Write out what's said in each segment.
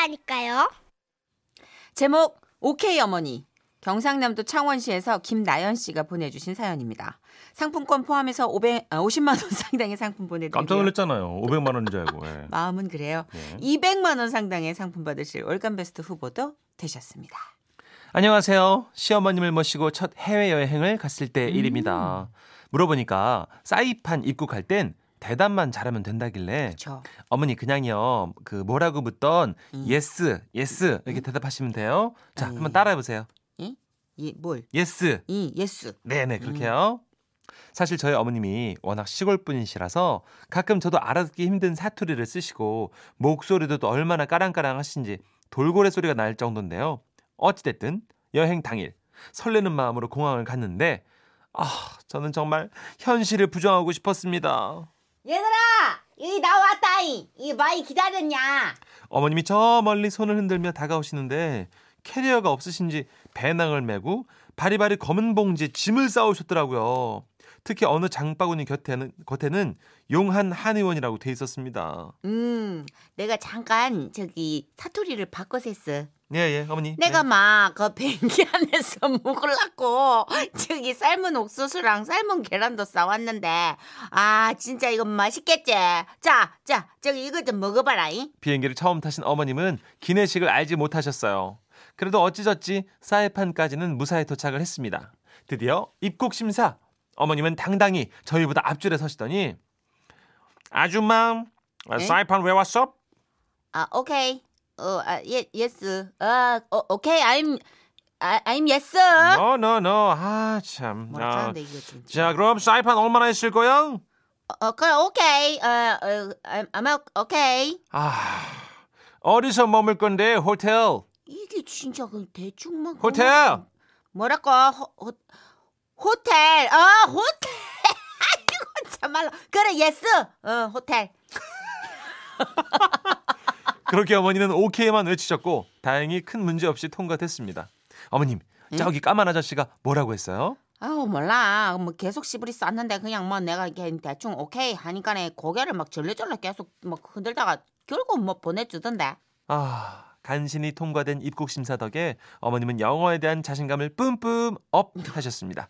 있다니까요. 제목 오케이 어머니. 경상남도 창원시에서 김나연 씨가 보내주신 사연입니다. 상품권 포함해서 500, 50만 원 상당의 상품 보내드리고요. 깜짝 놀랐잖아요. 500만 원인 줄 알고. 예. 마음은 그래요. 네. 200만 원 상당의 상품 받으실 월간 베스트 후보도 되셨습니다. 안녕하세요. 시어머님을 모시고 첫 해외여행을 갔을 때 음. 일입니다. 물어보니까 사이판 입국할 땐 대답만 잘하면 된다길래 저 어머니 그냥요 그 뭐라고 묻던 음. yes yes 이렇게 대답하시면 돼요. 자 음. 한번 따라해보세요. 이 뭘? yes 이 yes. 네네 그렇게요. 사실 저희 어머님이 워낙 시골 분이시라서 가끔 저도 알아듣기 힘든 사투리를 쓰시고 목소리도 또 얼마나 까랑까랑 하신지 돌고래 소리가 날 정도인데요. 어찌됐든 여행 당일 설레는 마음으로 공항을 갔는데 아 저는 정말 현실을 부정하고 싶었습니다. 얘들아, 이 나왔다잉. 이 많이 기다렸냐? 어머님이 저 멀리 손을 흔들며 다가오시는데 캐리어가 없으신지 배낭을 메고 바리바리 검은 봉지에 짐을 싸우셨더라고요. 특히 어느 장바구니 곁에는 겉에는 용한 한의원이라고 돼 있었습니다. 음, 내가 잠깐 저기 사투리를 바꿔서 했어. 예 예 어머니. 내가 네. 막그 변기 안에서 먹으려고 저기 삶은 옥수수랑 삶은 계란도 싸왔는데 아 진짜 이거 맛있겠지. 자, 자 저기 이거 좀 먹어봐라. 잉? 비행기를 처음 타신 어머님은 기내식을 알지 못하셨어요. 그래도 어찌저찌 사해판까지는 무사히 도착을 했습니다. 드디어 입국 심사. 어머님은 당당히 저희보다 앞줄에 서시더니 아줌마 아, 에? 사이판 왜 왔어? 아 오케이. 어, 아, 예, yes. 아, 어, 오케이. I'm 아, I'm yes. No, no, no. 아, 참. 뭐라 아, 하는데 이거 진짜. 자, 그럼 사이판 얼마나 있을 거야? 어, 어, 그래 오케이. 어, 어, I'm, I'm 오케이. 아, 어디서 머물 건데, 호텔? 이게 진짜 그 대충만 호텔! 뭐랄까 호, 호, 호텔 아 호텔 아이고 참말로 그래 yes 어 호텔 그렇게 어머니는 오케이만 외치셨고, 다행히 큰 문제 없이 통과됐습니다. 어머님, 저기 까만 아저씨가 뭐라고 했어요? 아우 몰라 뭐 계속 시부리 쌌는데 그냥 뭐 내가 이렇게 대충 오케이 하니까네 고개를 막 절레절레 계속 막 흔들다가 결국 뭐 보내주던데 아, 간신히 통과된 입국 심사 덕에 어머님은 영어에 대한 자신감을 뿜뿜 up 하셨습니다.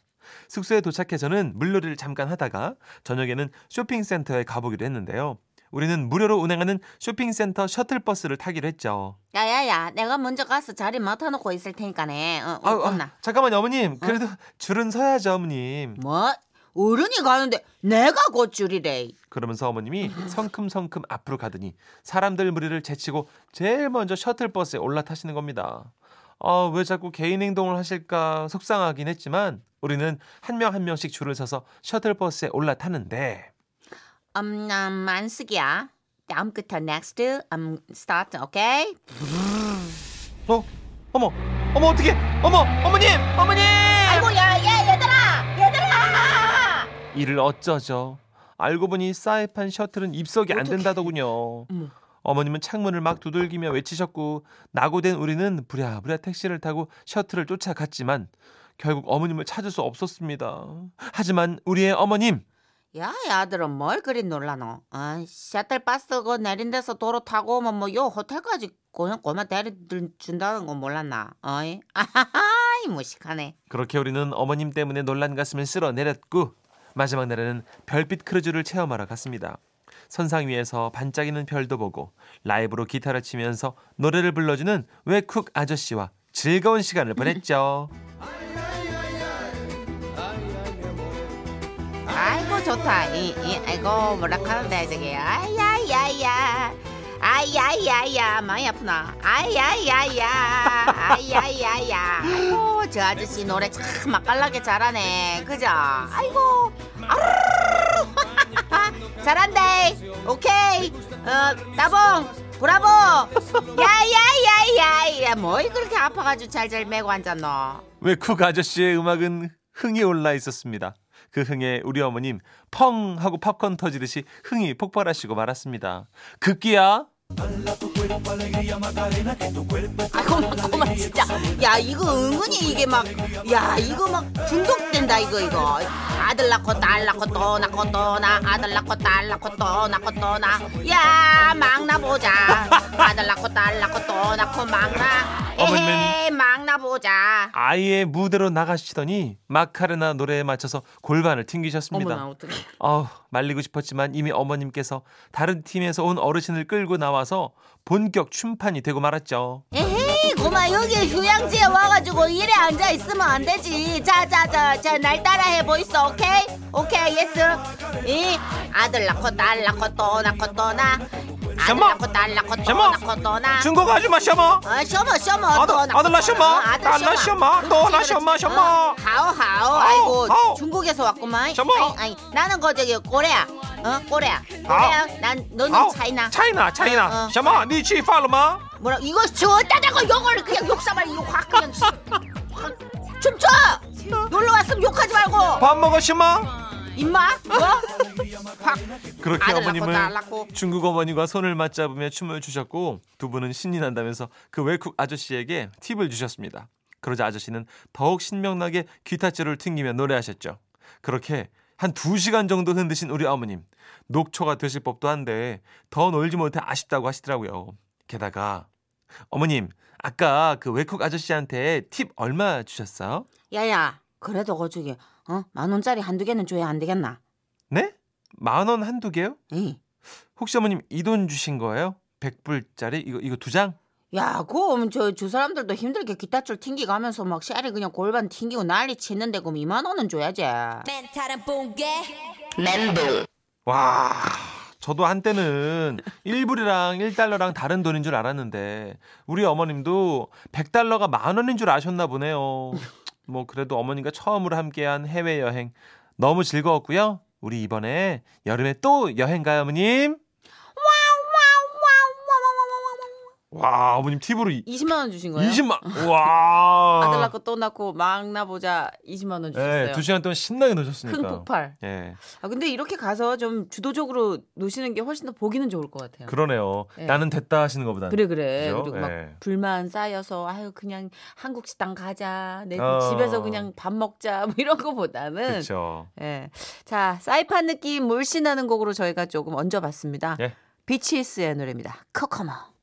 숙소에 도착해 서는 물놀이를 잠깐 하다가 저녁에는 쇼핑센터에 가보기로 했는데요. 우리는 무료로 운행하는 쇼핑센터 셔틀버스를 타기로 했죠. 야야야 내가 먼저 가서 자리 맡아놓고 있을 테니까네 어, 아, 어, 아, 없나 잠깐만요, 어머님. 그래도 줄은 서야죠, 어머님. 뭐 어른이 가는데 내가 곧 줄이래 그러면서 어머님이 성큼성큼 앞으로 가더니 사람들 무리를 제치고 제일 먼저 셔틀버스에 올라타시는 겁니다. 아, 왜 자꾸 개인 행동을 하실까 속상하긴 했지만 우리는 한 명한 명씩 줄을 서서 셔틀버스에 올라타는데 음, 음, 안쓰기야. 다음부터 next, um, start, 오케이? 어? 어머, 어머 어떻게? 어머, 어머님, 어머님! 아이고, 야, 야, 얘들아! 얘들아! 이를 어쩌죠? 알고 보니 사이판 셔틀은 입석이 안 어떡해. 된다더군요. 어머. 어머님은 창문을 막 두들기며 외치셨고 낙오된 우리는 부랴부랴 택시를 타고 셔틀을 쫓아갔지만 결국 어머님을 찾을 수 없었습니다. 하지만 우리의 어머님 야, 야들은 뭘 그리 놀라노? 아, 셔틀버스 그 내린 데서 도로 타고 오면 뭐 요 호텔까지 그냥 고만 데려 준다는 거 몰랐나? 어이? 아하하이, 무식하네. 그렇게 우리는 어머님 때문에 놀란 가슴을 쓸어 내렸고 마지막 날에는 별빛 크루즈를 체험하러 갔습니다. 선상 위에서 반짝이는 별도 보고 라이브로 기타를 치면서 노래를 불러주는 외쿡 아저씨와 즐거운 시간을 보냈죠. 좋다. 이, 이, 아이고, 뭐라 하는데, 저게. 아야야야. 아야야야. 많이 아프나? 아야야야. 아야야야. 아이고, 저 아저씨 노래 참 맛깔나게 잘하네. 그죠? 아이고. 잘한대. 오케이. 어, 따봉. 브라보. 야야야야야. 뭐이 그렇게 아파가지고 잘잘 메고 앉았노? 외쿡 아저씨의 음악은 흥이 올라 있었습니다. 그 흥에 우리 어머님 펑 하고 팝콘 터지듯이 흥이 폭발하시고 말았습니다. 급기야? 아 고만 고만 진짜. 야 이거 은근히 이게 막 야 이거 막 중독된다 이거 이거. 아들 낳고 딸 낳고 또 낳고 또 나 아들 낳고 딸 낳고 또 낳고 또나야 막나 보자 아들 낳고 딸 낳고 또 낳고 막나 에헤 막나 보자. 아예 무대로 나가시더니 마카레나 노래에 맞춰서 골반을 튕기셨습니다. 어머나 어떡해. 아우 말리고 싶었지만 이미 어머님께서 다른 팀에서 온 어르신을 끌고 나와서 본격 춤판이 되고 말았죠. 에헤이 고마. 여기 휴양지에 와가지고 이래 앉아 있으면 안 되지. 자자자 날 따라 해보이소 오케이? 오케이 예스. 이 아들 낳고 딸 낳고 또 낳고 또나 셔머! 달라코 셔머! 또나. 중국 아줌마 셔머! 어 셔머 셔머 아들라 셔머? 달라 셔머. 또나 셔머 셔머? 어, 하오 하오. 아이고 중국에서 왔구만. 셔머! 아니 나는 거 저기 꼬레야. 어 꼬레야. 꼬레야 난 너는 차이나. 차이나 차이나. 어, 어. 셔머 니치 팔로마? 뭐라 이거 저따다고 영어를 그냥 욕사발 이거 확 그냥 춤춰! 놀러 왔으면 욕하지 말고. 밥 먹어 셔머? 임마? 뭐? 확 그렇게 아들 어머님은 낳고 중국 어머니와 손을 맞잡으며 춤을 추셨고 두 분은 신이 난다면서 그 외국 아저씨에게 팁을 주셨습니다. 그러자 아저씨는 더욱 신명나게 기타줄을 튕기며 노래하셨죠. 그렇게 한두 시간 정도 흔드신 우리 어머님 녹초가 되실 법도 한데 더 놀지 못해 아쉽다고 하시더라고요. 게다가 어머님 아까 그 외국 아저씨한테 팁 얼마 주셨어요? 야야 그래도 거저기 어? 만 원짜리 한두 개는 줘야 안 되겠나 네? 만 원 한두 개요? 에이. 혹시 어머님 이 돈 주신 거예요? 100불짜리 이거 이거 두 장? 야, 그럼 저두 사람들도 힘들게 기타줄 튕기고 하면서 막 샤리 그냥 골반 튕기고 난리 치는데 그럼 2만 원은 줘야지. 멘탈은 붕괴 와, 저도 한때는 1불이랑 1달러랑 다른 돈인 줄 알았는데 우리 어머님도 100달러가 만 원인 줄 아셨나 보네요. 뭐 그래도 어머님과 처음으로 함께한 해외 여행 너무 즐거웠고요. 우리 이번에 여름에 또 여행 가요, 어머님. 와, 어머님 팁으로 이- 20만 원 주신 거예요? 20만. 와. 아들 낳고 또 낳고 막 낳보자 20만 원 주셨어요. 네, 두 시간 동안 신나게 노셨으니까. 흥폭발. 예. 아 근데 이렇게 가서 좀 주도적으로 노시는 게 훨씬 더 보기는 좋을 것 같아요. 그러네요. 네. 나는 됐다 하시는 것보다. 그래 그래. 그죠? 그리고 막 예. 불만 쌓여서 아유 그냥 한국 식당 가자. 내 어. 집에서 그냥 밥 먹자. 뭐 이런 거보다는 그렇죠. 예. 자, 사이판 느낌 물씬 나는 곡으로 저희가 조금 얹어봤습니다. 예. 비치스의 노래입니다. 코코모.